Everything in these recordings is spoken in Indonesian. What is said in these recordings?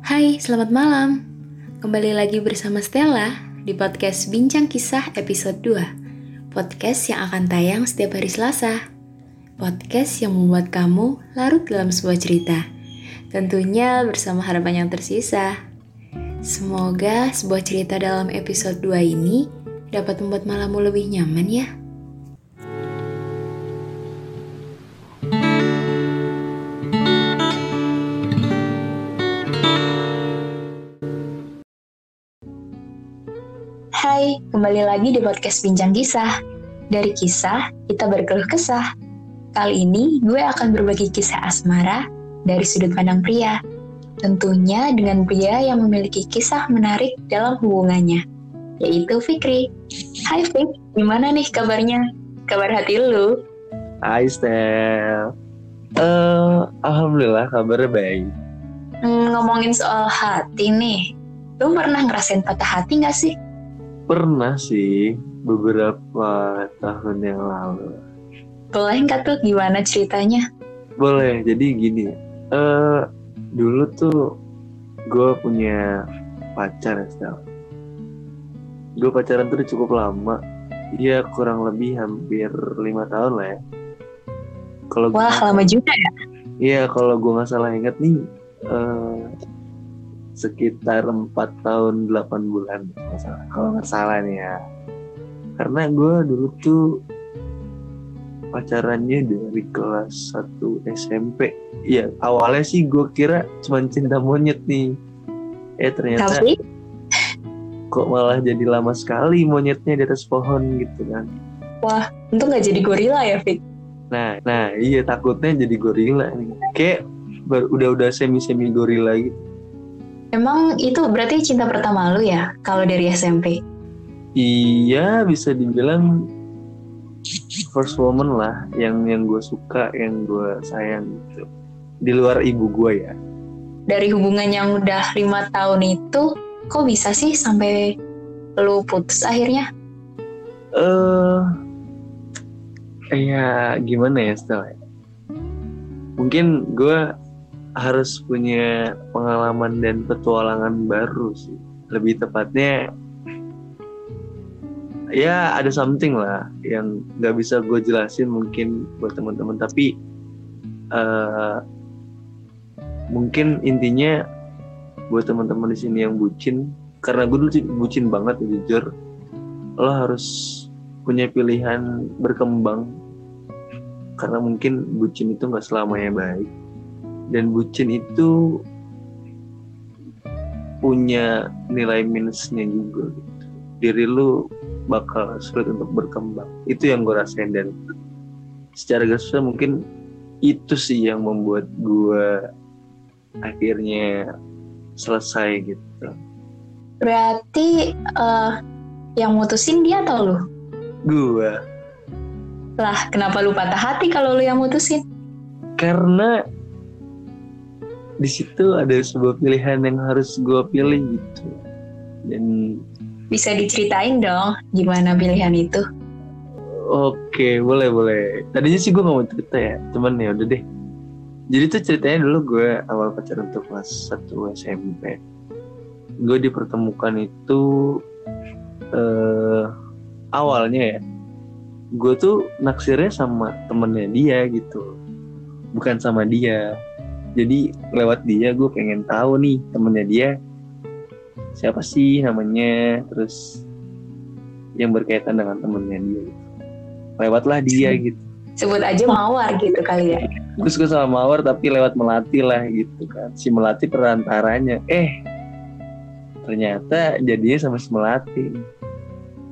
Hai, selamat malam. Kembali lagi bersama Stella di podcast Bincang Kisah episode 2. Podcast yang akan tayang setiap hari Selasa. Podcast yang membuat kamu larut dalam sebuah cerita. Tentunya bersama harapan yang tersisa. Semoga sebuah cerita dalam episode 2 ini dapat membuat malammu lebih nyaman ya. Hai, kembali lagi di podcast Bincang Kisah. Dari kisah, kita berkeluh kesah. Kali ini, gue akan berbagi kisah asmara dari sudut pandang pria. Tentunya dengan pria yang memiliki kisah menarik dalam hubungannya, yaitu Fikri. Hai Fik, gimana nih kabarnya? Kabar hati lu? Hai Stel. Uh, Alhamdulillah kabarnya baik. Hmm, ngomongin soal hati nih, lu pernah ngerasain patah hati gak sih? Pernah sih beberapa tahun yang lalu. Boleh nggak tuh gimana ceritanya? Boleh. Jadi gini, uh, dulu tuh gue punya pacar ya. Gue pacaran tuh udah cukup lama. Iya kurang lebih hampir lima tahun lah ya. Kalau Wah lama juga ya. Iya kalau gue nggak salah ingat nih uh, sekitar 4 tahun 8 bulan kalau nggak salah. Nih ya. Karena gue dulu tuh pacarannya dari kelas 1 SMP ya awalnya sih gue kira cuma cinta monyet nih. Eh ternyata Tapi, kok malah jadi lama sekali monyetnya di atas pohon gitu kan. Wah untung nggak jadi gorila ya Fik. nah nah iya takutnya jadi gorila nih. Kayak udah udah semi semi gorila gitu Emang itu berarti cinta pertama lu ya kalau dari SMP? Iya bisa dibilang first woman lah yang yang gue suka yang gue sayang gitu di luar ibu gue ya Dari hubungan yang udah lima tahun itu, kok bisa sih sampai lu putus akhirnya? eh ya gimana ya setelah mungkin gue harus punya pengalaman dan petualangan baru sih. Lebih tepatnya ya ada something lah yang nggak bisa gue jelasin mungkin buat teman-teman. Tapi eh, mungkin intinya buat teman-teman di sini yang bucin karena gue dulu bucin banget jujur lo harus punya pilihan berkembang. Karena mungkin bucin itu nggak selamanya baik dan bucin itu punya nilai minusnya juga gitu. diri lu bakal sulit untuk berkembang itu yang gue rasain dan secara garis mungkin itu sih yang membuat gue akhirnya selesai gitu Berarti eh, yang mutusin dia atau lu? gue Lah, kenapa lu patah hati kalau lu yang mutusin? karena di situ ada sebuah pilihan yang harus gue pilih gitu dan Bisa diceritain dong gimana pilihan itu? Oke, boleh boleh. Tadinya sih gue gak mau cerita ya, cuman ya udah deh. Jadi tuh ceritanya dulu gue awal pacaran tuh kelas 1 SMP. Gue dipertemukan itu eh awalnya ya. Gue tuh naksirnya sama temennya dia gitu, bukan sama dia. Jadi lewat dia gue pengen tahu nih temennya dia siapa sih namanya, terus yang berkaitan dengan temennya dia. Gitu. Lewatlah dia gitu. Sebut aja mawar gitu kali ya. gue suka sama Mawar tapi lewat Melati lah gitu kan si Melati perantaranya eh ternyata jadinya sama si Melati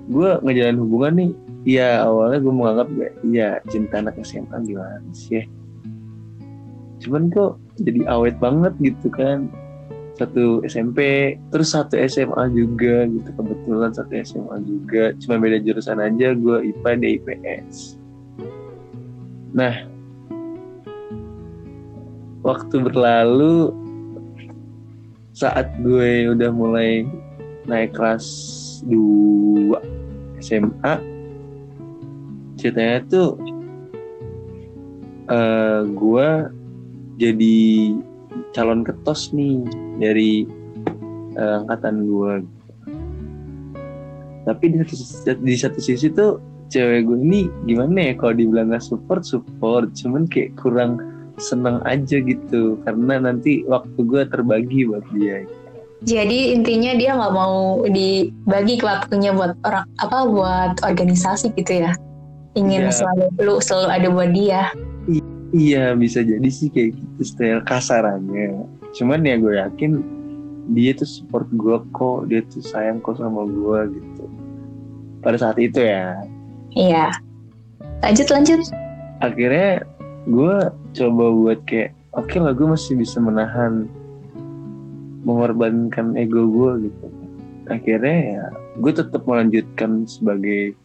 gue ngejalan hubungan nih Iya awalnya gue menganggap Iya cinta anak SMA gimana sih ya Cuman kok jadi awet banget gitu kan. Satu SMP Terus satu SMA juga gitu. Kebetulan satu SMA juga. Cuma beda jurusan aja Gue IPA dia IPS Nah waktu berlalu saat gue udah mulai naik kelas 2 SMA ceritanya tuh eh gue jadi calon ketos nih dari uh, angkatan gue tapi di satu, di satu sisi tuh cewek gue ini gimana ya kalau dibilang gak support support. Cuman kayak kurang seneng aja gitu karena nanti waktu gue terbagi buat dia. Jadi intinya dia nggak mau dibagi waktunya buat orang apa buat organisasi gitu ya? Ingin ya. selalu lu selalu ada buat dia iya bisa jadi sih kayak gitu style kasarannya. Cuman ya gue yakin dia tuh support gue kok dia tuh sayang kok sama gue gitu. Pada saat itu ya. Iya. Lanjut lanjut. Akhirnya gue coba buat kayak oke okay lah gue masih bisa menahan mengorbankan ego gue gitu. Akhirnya ya gue tetap melanjutkan sebagai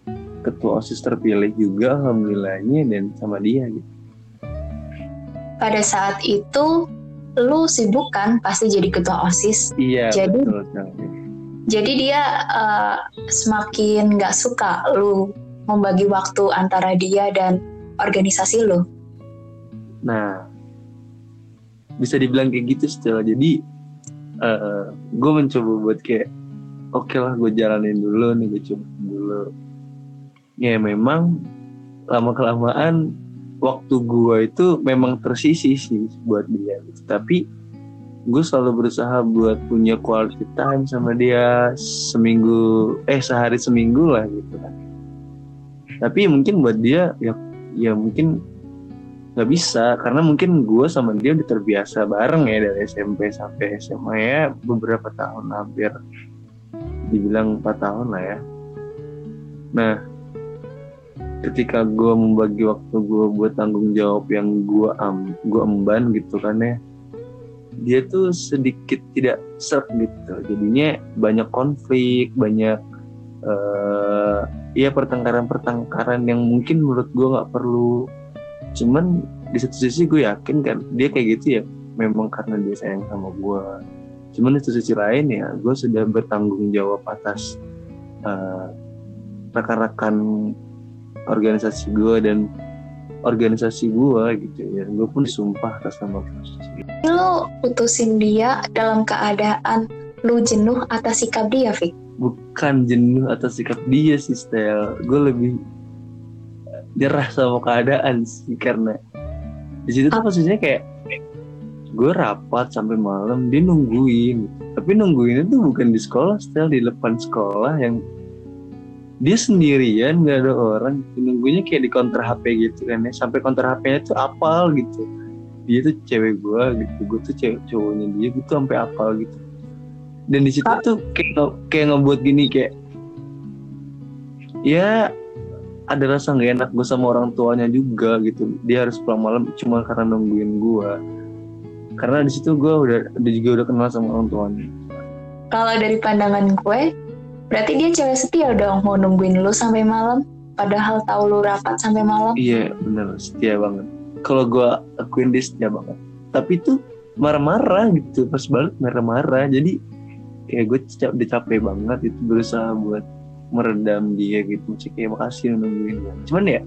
ketua osis terpilih juga alhamdulillahnya dan sama dia gitu pada saat itu lu sibuk kan pasti jadi ketua osis iya jadi betul jadi dia uh, semakin nggak suka lu membagi waktu antara dia dan organisasi lu. Nah, bisa dibilang kayak gitu setelah jadi uh, eh, gue mencoba buat kayak oke okay lah gue jalanin dulu nih gue coba dulu. Ya memang lama kelamaan waktu gue itu memang tersisi sih buat dia gitu. Tapi gue selalu berusaha buat punya quality time sama dia seminggu eh sehari seminggu lah gitu kan. Tapi mungkin buat dia ya ya mungkin nggak bisa. Karena mungkin gue sama dia udah terbiasa bareng ya dari SMP sampai SMA ya beberapa tahun hampir dibilang empat tahun lah ya. Nah ketika gue membagi waktu gue buat tanggung jawab yang gue am gue emban gitu kan ya dia tuh sedikit tidak serp gitu. Jadinya banyak konflik banyak uh, ya pertengkaran-pertengkaran yang mungkin menurut gue nggak perlu. Cuman di satu sisi gue yakin kan dia kayak gitu ya memang karena dia sayang sama gue cuman di satu sisi lain ya gue sudah bertanggung jawab atas uh, rekan-rekan organisasi gue dan organisasi gue gitu ya. Gue pun disumpah atas nama organisasi lu putusin dia dalam keadaan lu jenuh atas sikap dia Fik? Bukan jenuh atas sikap dia sih style gue lebih nyerah sama keadaan sih karena di situ tuh posisinya kayak gue rapat sampai malam dia nungguin. Tapi nungguin itu bukan di sekolah style di depan sekolah yang dia sendirian nggak ada orang nunggunya kayak di counter HP gitu kan ya. Sampai counter HP-nya tuh apal gitu. Dia tuh cewek gue gitu. Gue tuh cewek cowoknya dia gitu sampai apal gitu. Dan di situ ah. tuh kayak kayak ngebuat gini kayak ya ada rasa nggak enak gue sama orang tuanya juga gitu. Dia harus pulang malam cuma karena nungguin gue karena di situ gue udah udah juga udah kenal sama orang tuanya. Kalau dari pandangan gue Berarti dia cewek setia dong mau nungguin lu sampai malam. Padahal tahu lu rapat sampai malam. Iya bener setia banget. Kalau gue akuin dia setia banget. Tapi tuh marah-marah gitu pas balik marah-marah. Jadi kayak gue udah capek banget itu berusaha buat meredam dia gitu. Masih kayak makasih nungguin dia. Cuman ya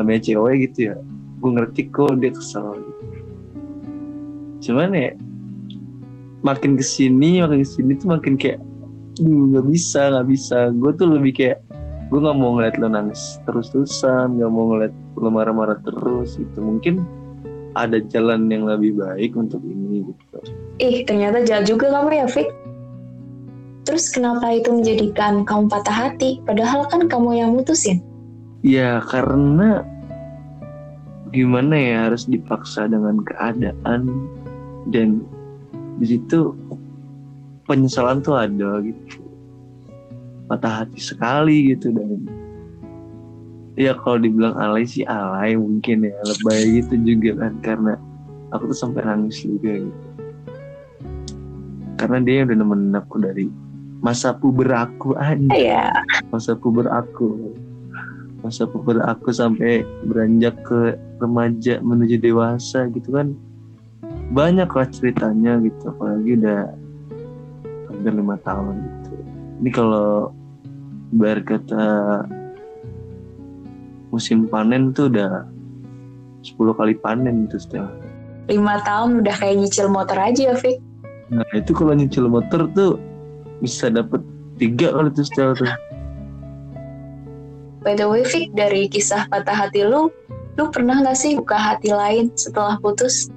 namanya cewek gitu ya. Gue ngerti kok dia kesel gitu. Cuman ya makin ke sini makin ke sini tuh makin kayak nggak bisa nggak bisa. Gue tuh lebih kayak gue nggak mau ngeliat lo nangis terus-terusan nggak mau ngeliat lo marah-marah terus gitu. Mungkin ada jalan yang lebih baik untuk ini gitu. Ih ternyata jalan juga kamu ya Fik. Terus kenapa itu menjadikan kamu patah hati? Padahal kan kamu yang mutusin. Ya karena gimana ya harus dipaksa dengan keadaan. Dan di situ penyesalan tuh ada gitu. Patah hati sekali gitu dan ya kalau dibilang alay sih alay mungkin ya lebay gitu juga kan karena aku tuh sampai nangis juga gitu. Karena dia udah nemenin aku dari masa puber aku aja yeah. masa puber aku. Masa puber aku sampai beranjak ke remaja menuju dewasa gitu kan. Banyak lah ceritanya gitu apalagi udah hampir lima tahun gitu. Ini kalau berkata musim panen tuh udah 10 kali panen itu setelah. Lima tahun udah kayak nyicil motor aja ya Fik. Nah itu kalau nyicil motor tuh bisa dapet tiga kali tuh setel tuh. By the way Fik dari kisah patah hati lu lu pernah gak sih buka hati lain setelah putus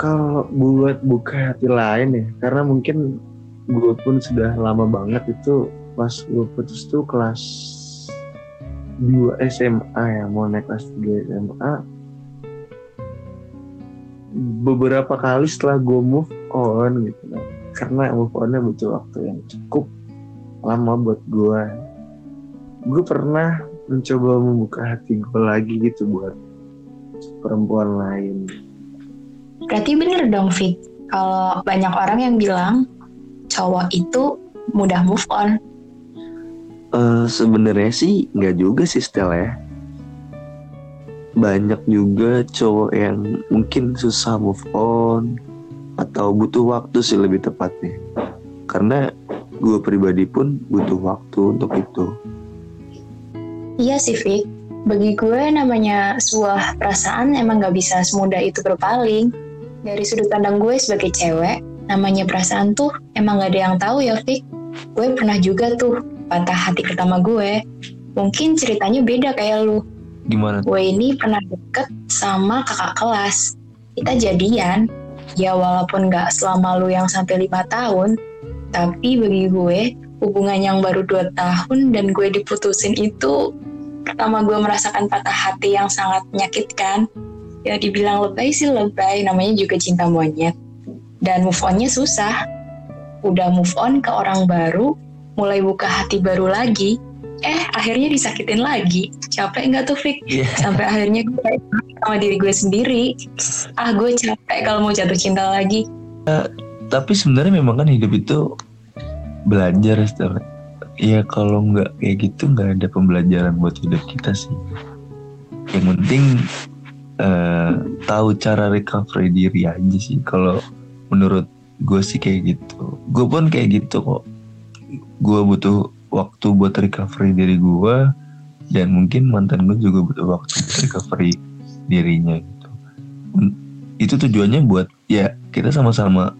kalau buat buka hati lain ya karena mungkin gue pun sudah lama banget itu pas gue putus tuh kelas 2 SMA ya mau naik kelas 3 SMA beberapa kali setelah gue move on gitu kan karena move onnya butuh waktu yang cukup lama buat gue gue pernah mencoba membuka hati gue lagi gitu buat perempuan lain berarti bener dong Fit kalau banyak orang yang bilang cowok itu mudah move on Uh, Sebenarnya sih nggak juga sih Stel ya. Banyak juga cowok yang mungkin susah move on atau butuh waktu sih lebih tepatnya. Karena gue pribadi pun butuh waktu untuk itu. Iya sih Fik, bagi gue namanya sebuah perasaan emang gak bisa semudah itu berpaling. Dari sudut pandang gue sebagai cewek, namanya perasaan tuh emang gak ada yang tahu ya Fik. Gue pernah juga tuh patah hati pertama gue. Mungkin ceritanya beda kayak lu. Gimana? Gue ini pernah deket sama kakak kelas. Kita jadian. Ya walaupun gak selama lu yang sampai lima tahun, tapi bagi gue hubungan yang baru dua tahun dan gue diputusin itu pertama gue merasakan patah hati yang sangat menyakitkan. Ya dibilang lebay sih lebay, namanya juga cinta monyet. Dan move onnya susah. Udah move on ke orang baru, mulai buka hati baru lagi, eh akhirnya disakitin lagi. Capek nggak tuh Fik? Yeah. Sampai akhirnya gue sama diri gue sendiri. Ah gue capek kalau mau jatuh cinta lagi. Tapi sebenarnya memang kan hidup itu belajar Stel. Ya kalau nggak kayak gitu nggak ada pembelajaran buat hidup kita sih. Yang penting eh, tahu cara recovery diri aja sih. Kalau menurut gue sih kayak gitu. Gue pun kayak gitu kok. Gue butuh waktu buat recovery diri gue dan mungkin mantan gue juga butuh waktu buat recovery dirinya gitu. Itu tujuannya buat ya kita sama-sama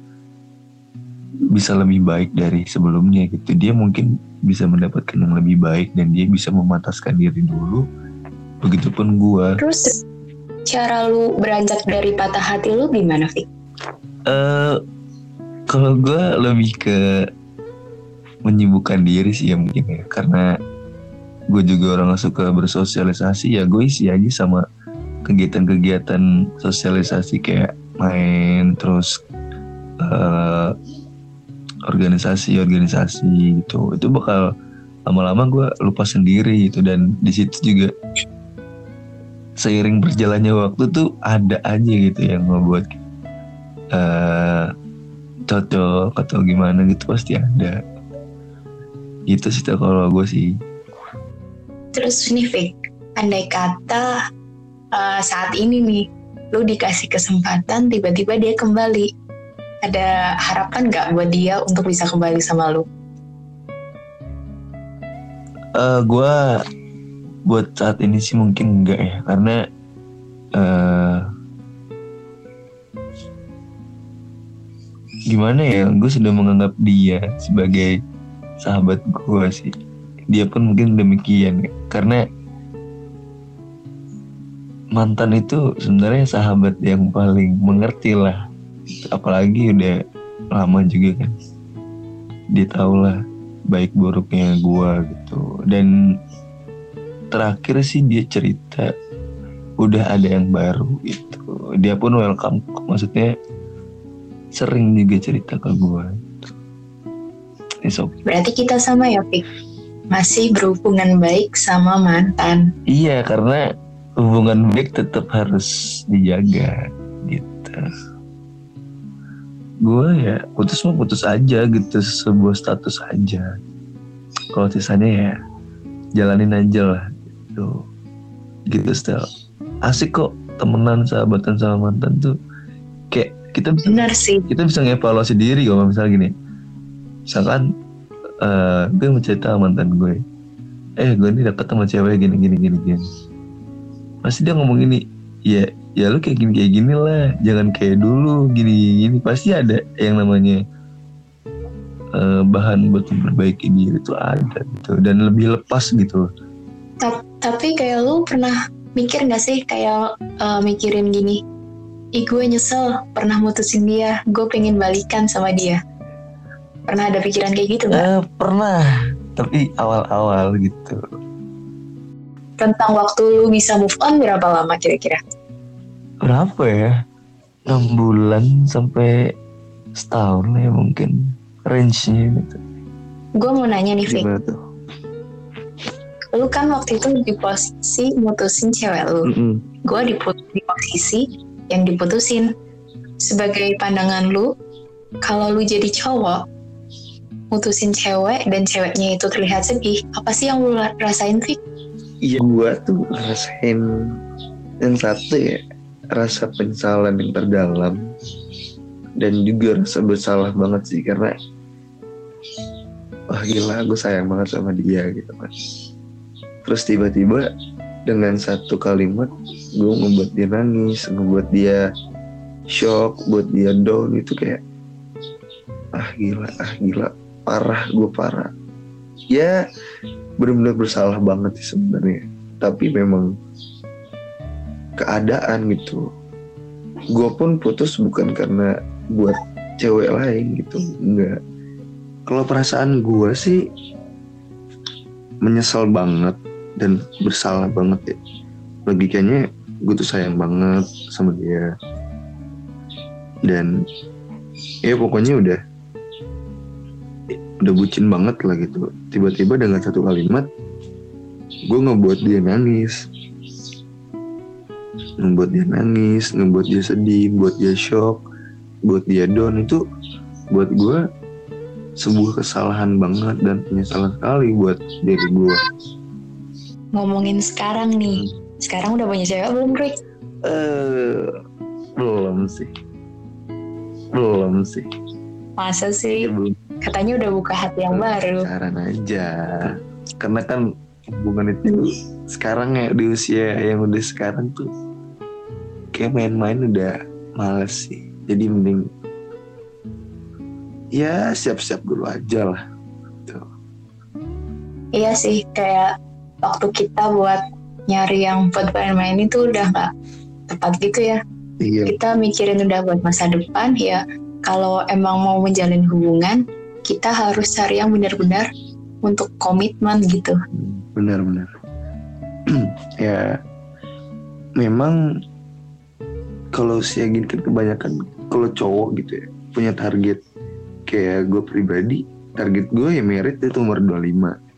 bisa lebih baik dari sebelumnya gitu. Dia mungkin bisa mendapatkan yang lebih baik dan dia bisa memataskan diri dulu. Begitupun gue terus cara lu beranjak dari patah hati lu gimana Fik? Uh, kalau gue lebih ke menyibukkan diri sih ya mungkin ya. Karena gue juga orang gak suka bersosialisasi ya gue isi aja sama kegiatan-kegiatan sosialisasi kayak main terus uh, organisasi-organisasi gitu. Itu bakal lama-lama gue lupa sendiri gitu. Dan di situ juga seiring berjalannya waktu tuh ada aja gitu yang membuat uh, cocok atau gimana gitu pasti ada. Gitu sih kalau gue sih. Terus nih Fik andai kata uh, saat ini nih lu dikasih kesempatan tiba-tiba dia kembali. Ada harapan gak buat dia untuk bisa kembali sama lu? Uh, gue buat saat ini sih mungkin enggak ya karena uh, gimana ya gue sudah menganggap dia sebagai sahabat gue sih. Dia pun mungkin demikian karena mantan itu sebenarnya sahabat yang paling mengerti lah. Apalagi udah lama juga kan. Dia tahu lah baik buruknya gue gitu. Dan terakhir sih dia cerita udah ada yang baru gitu dia pun welcome maksudnya sering juga cerita ke gue okay. Berarti kita sama ya, Pik? Masih berhubungan baik sama mantan. Iya, karena hubungan baik tetap harus dijaga gitu. Gue ya putus mau putus aja gitu, sebuah status aja. Kalau sisanya ya jalanin aja lah gitu. Gitu style. Asik kok temenan sahabatan sama mantan tuh. Kayak kita bisa, Benar sih. kita bisa ngevaluasi diri kalau misalnya gini. Misalkan uh, gue mau cerita mantan gue. Eh gue ini deket sama cewek gini gini gini gini. Pasti dia ngomong gini ya ya lu kayak gini kayak gini lah. Jangan kayak dulu gini gini pasti ada yang namanya uh, bahan buat memperbaiki diri itu ada gitu. Dan lebih lepas gitu tapi kayak lu pernah mikir gak sih kayak uh, mikirin gini ih gue nyesel pernah mutusin dia gue pengen balikan sama dia. Pernah ada pikiran kayak gitu gak? Uh, pernah tapi awal-awal gitu. Tentang waktu lu bisa move on berapa lama kira-kira? berapa ya? 6 bulan sampai setahun ya mungkin range-nya gitu. Gue mau nanya nih Fik lu kan waktu itu di posisi mutusin cewek lu mm -hmm. gue di, posisi yang diputusin sebagai pandangan lu kalau lu jadi cowok mutusin cewek dan ceweknya itu terlihat sedih apa sih yang lu rasain Fik? Iya gue tuh rasain yang satu ya rasa penyesalan yang terdalam dan juga rasa bersalah banget sih karena wah gila aku sayang banget sama dia gitu kan terus tiba-tiba dengan satu kalimat gue ngebuat dia nangis ngebuat dia shock buat dia down itu kayak ah gila ah gila parah gue parah. Ya benar-benar bersalah banget sih sebenarnya. Tapi memang keadaan gitu. Gue pun putus bukan karena buat cewek lain gitu enggak. Kalau perasaan gue sih menyesal banget dan bersalah banget ya. Logikanya gue tuh sayang banget sama dia. Dan ya pokoknya udah udah bucin banget lah gitu. Tiba-tiba dengan satu kalimat gue ngebuat dia nangis. Ngebuat dia nangis ngebuat dia sedih buat dia shock buat dia down itu buat gue sebuah kesalahan banget dan penyesalan sekali buat diri gue ngomongin sekarang nih. Sekarang udah punya cewek belum Rick? Uh, belum sih. Belum sih. Masa sih? Ya, belum. katanya udah buka hati yang baru. saran aja. Karena kan hubungan itu sekarang ya di usia yang udah sekarang tuh kayak main-main udah males sih. Jadi mending ya siap-siap dulu aja lah tuh. iya sih kayak waktu kita buat nyari yang buat main-main itu udah nggak tepat gitu ya. Iya. kita mikirin udah buat masa depan ya kalau emang mau menjalin hubungan kita harus cari yang benar-benar untuk komitmen gitu. Benar-benar ya memang kalau usia gini kan kebanyakan kalau cowok gitu ya punya target. Kayak gue pribadi target gue ya merit itu umur 25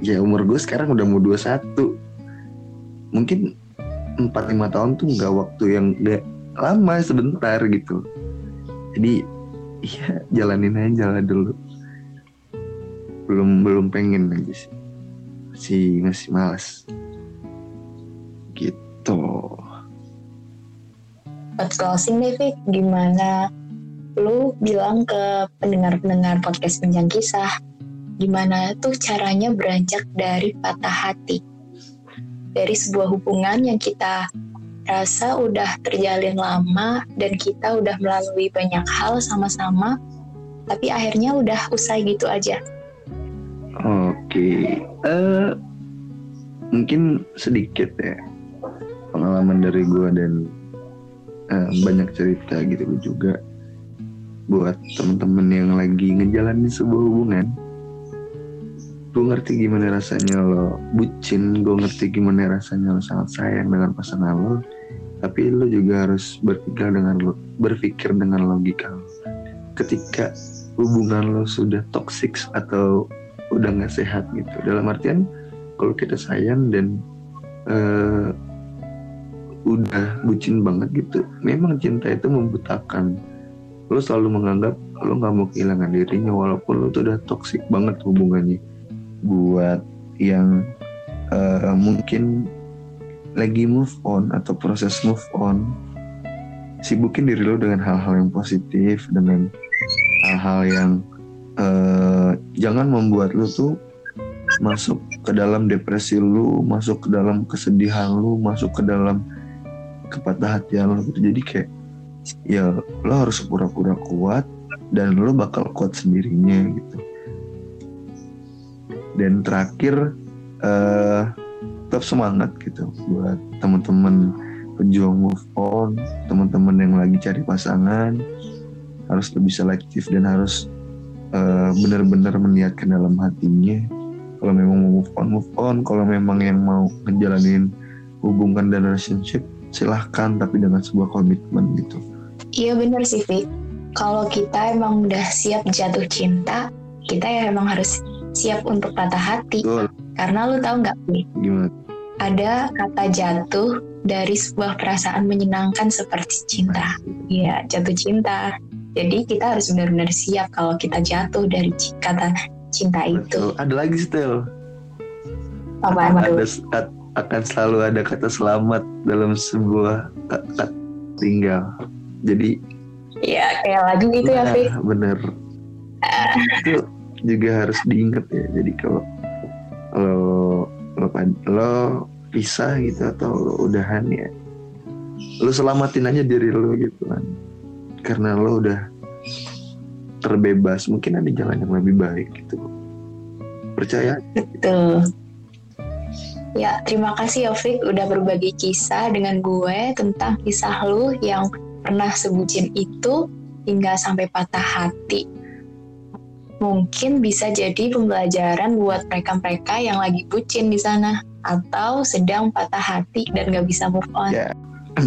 ya umur gue sekarang udah mau 21 mungkin 4-5 tahun tuh nggak waktu yang gak lama sebentar gitu. Jadi ya jalanin aja lah dulu. Belum belum pengen aja sih. Masih masih malas. Gitu. Buat closing deh Vic, gimana? Lu bilang ke pendengar-pendengar podcast Pinjang Kisah gimana tuh caranya beranjak dari patah hati? Dari sebuah hubungan yang kita rasa udah terjalin lama dan kita udah melalui banyak hal sama-sama tapi akhirnya udah usai gitu aja. Oke. Uh, mungkin sedikit ya pengalaman dari gue dan uh, banyak cerita gitu juga buat temen-temen yang lagi ngejalanin sebuah hubungan gue ngerti gimana rasanya lo bucin gue ngerti gimana rasanya lo sangat sayang dengan pasangan lo tapi lo juga harus berpikir dengan lo berpikir dengan logika lo. Ketika hubungan lo sudah toxic atau udah nggak sehat gitu dalam artian kalau kita sayang dan uh, udah bucin banget gitu memang cinta itu membutakan. Lo selalu menganggap lo nggak mau kehilangan dirinya walaupun lo tuh udah toxic banget hubungannya buat yang uh, mungkin lagi move on atau proses move on sibukin diri lo dengan hal-hal yang positif dengan hal-hal yang uh, jangan membuat lo tuh masuk ke dalam depresi lu, masuk ke dalam kesedihan lu, masuk ke dalam kepatah hatian lo gitu. Jadi kayak ya lo harus pura-pura kuat dan lo bakal kuat sendirinya gitu dan terakhir uh, tetap semangat gitu buat teman-teman pejuang move on teman-teman yang lagi cari pasangan harus lebih selektif dan harus uh, benar-benar meniatkan dalam hatinya. Kalau memang mau move on move on. Kalau memang yang mau ngejalanin hubungan dan relationship silahkan tapi dengan sebuah komitmen gitu. Iya benar sih Fik kalau kita emang udah siap jatuh cinta kita ya emang harus siap untuk patah hati Betul. karena lu tahu nggak nih gimana ada kata jatuh dari sebuah perasaan menyenangkan seperti cinta. Iya, jatuh cinta. Jadi kita harus benar-benar siap kalau kita jatuh dari kata cinta itu. Ada lagi still. Apa ada akan selalu ada kata selamat dalam sebuah kata tinggal. Jadi Iya, kayak lagu gitu ya, Fi. Bener. Uh. Itu juga harus diingat ya. Jadi kalau kalau lo lo pisah gitu atau lo udahan ya lo selamatin aja diri lo gitu kan. Karena lo udah terbebas mungkin ada jalan yang lebih baik gitu. Percaya? Betul. Ya terima kasih Yofik udah berbagi kisah dengan gue tentang kisah lo yang pernah sebutin itu hingga sampai patah hati mungkin bisa jadi pembelajaran buat mereka-mereka yang lagi bucin di sana atau sedang patah hati dan gak bisa move on. Yeah.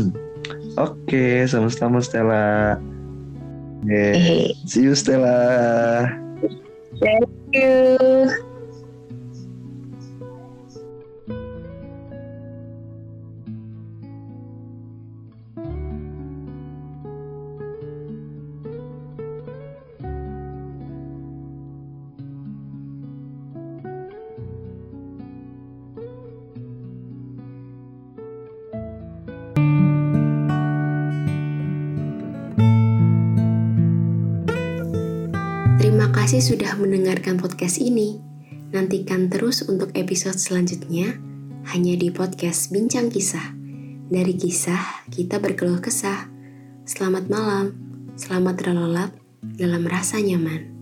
Oke, okay, sama-sama Stella. Yeah. See you Stella. Thank you. Kasih sudah mendengarkan podcast ini. Nantikan terus untuk episode selanjutnya hanya di podcast Bincang Kisah. Dari kisah, kita berkeluh kesah. Selamat malam, selamat terlelap dalam rasa nyaman.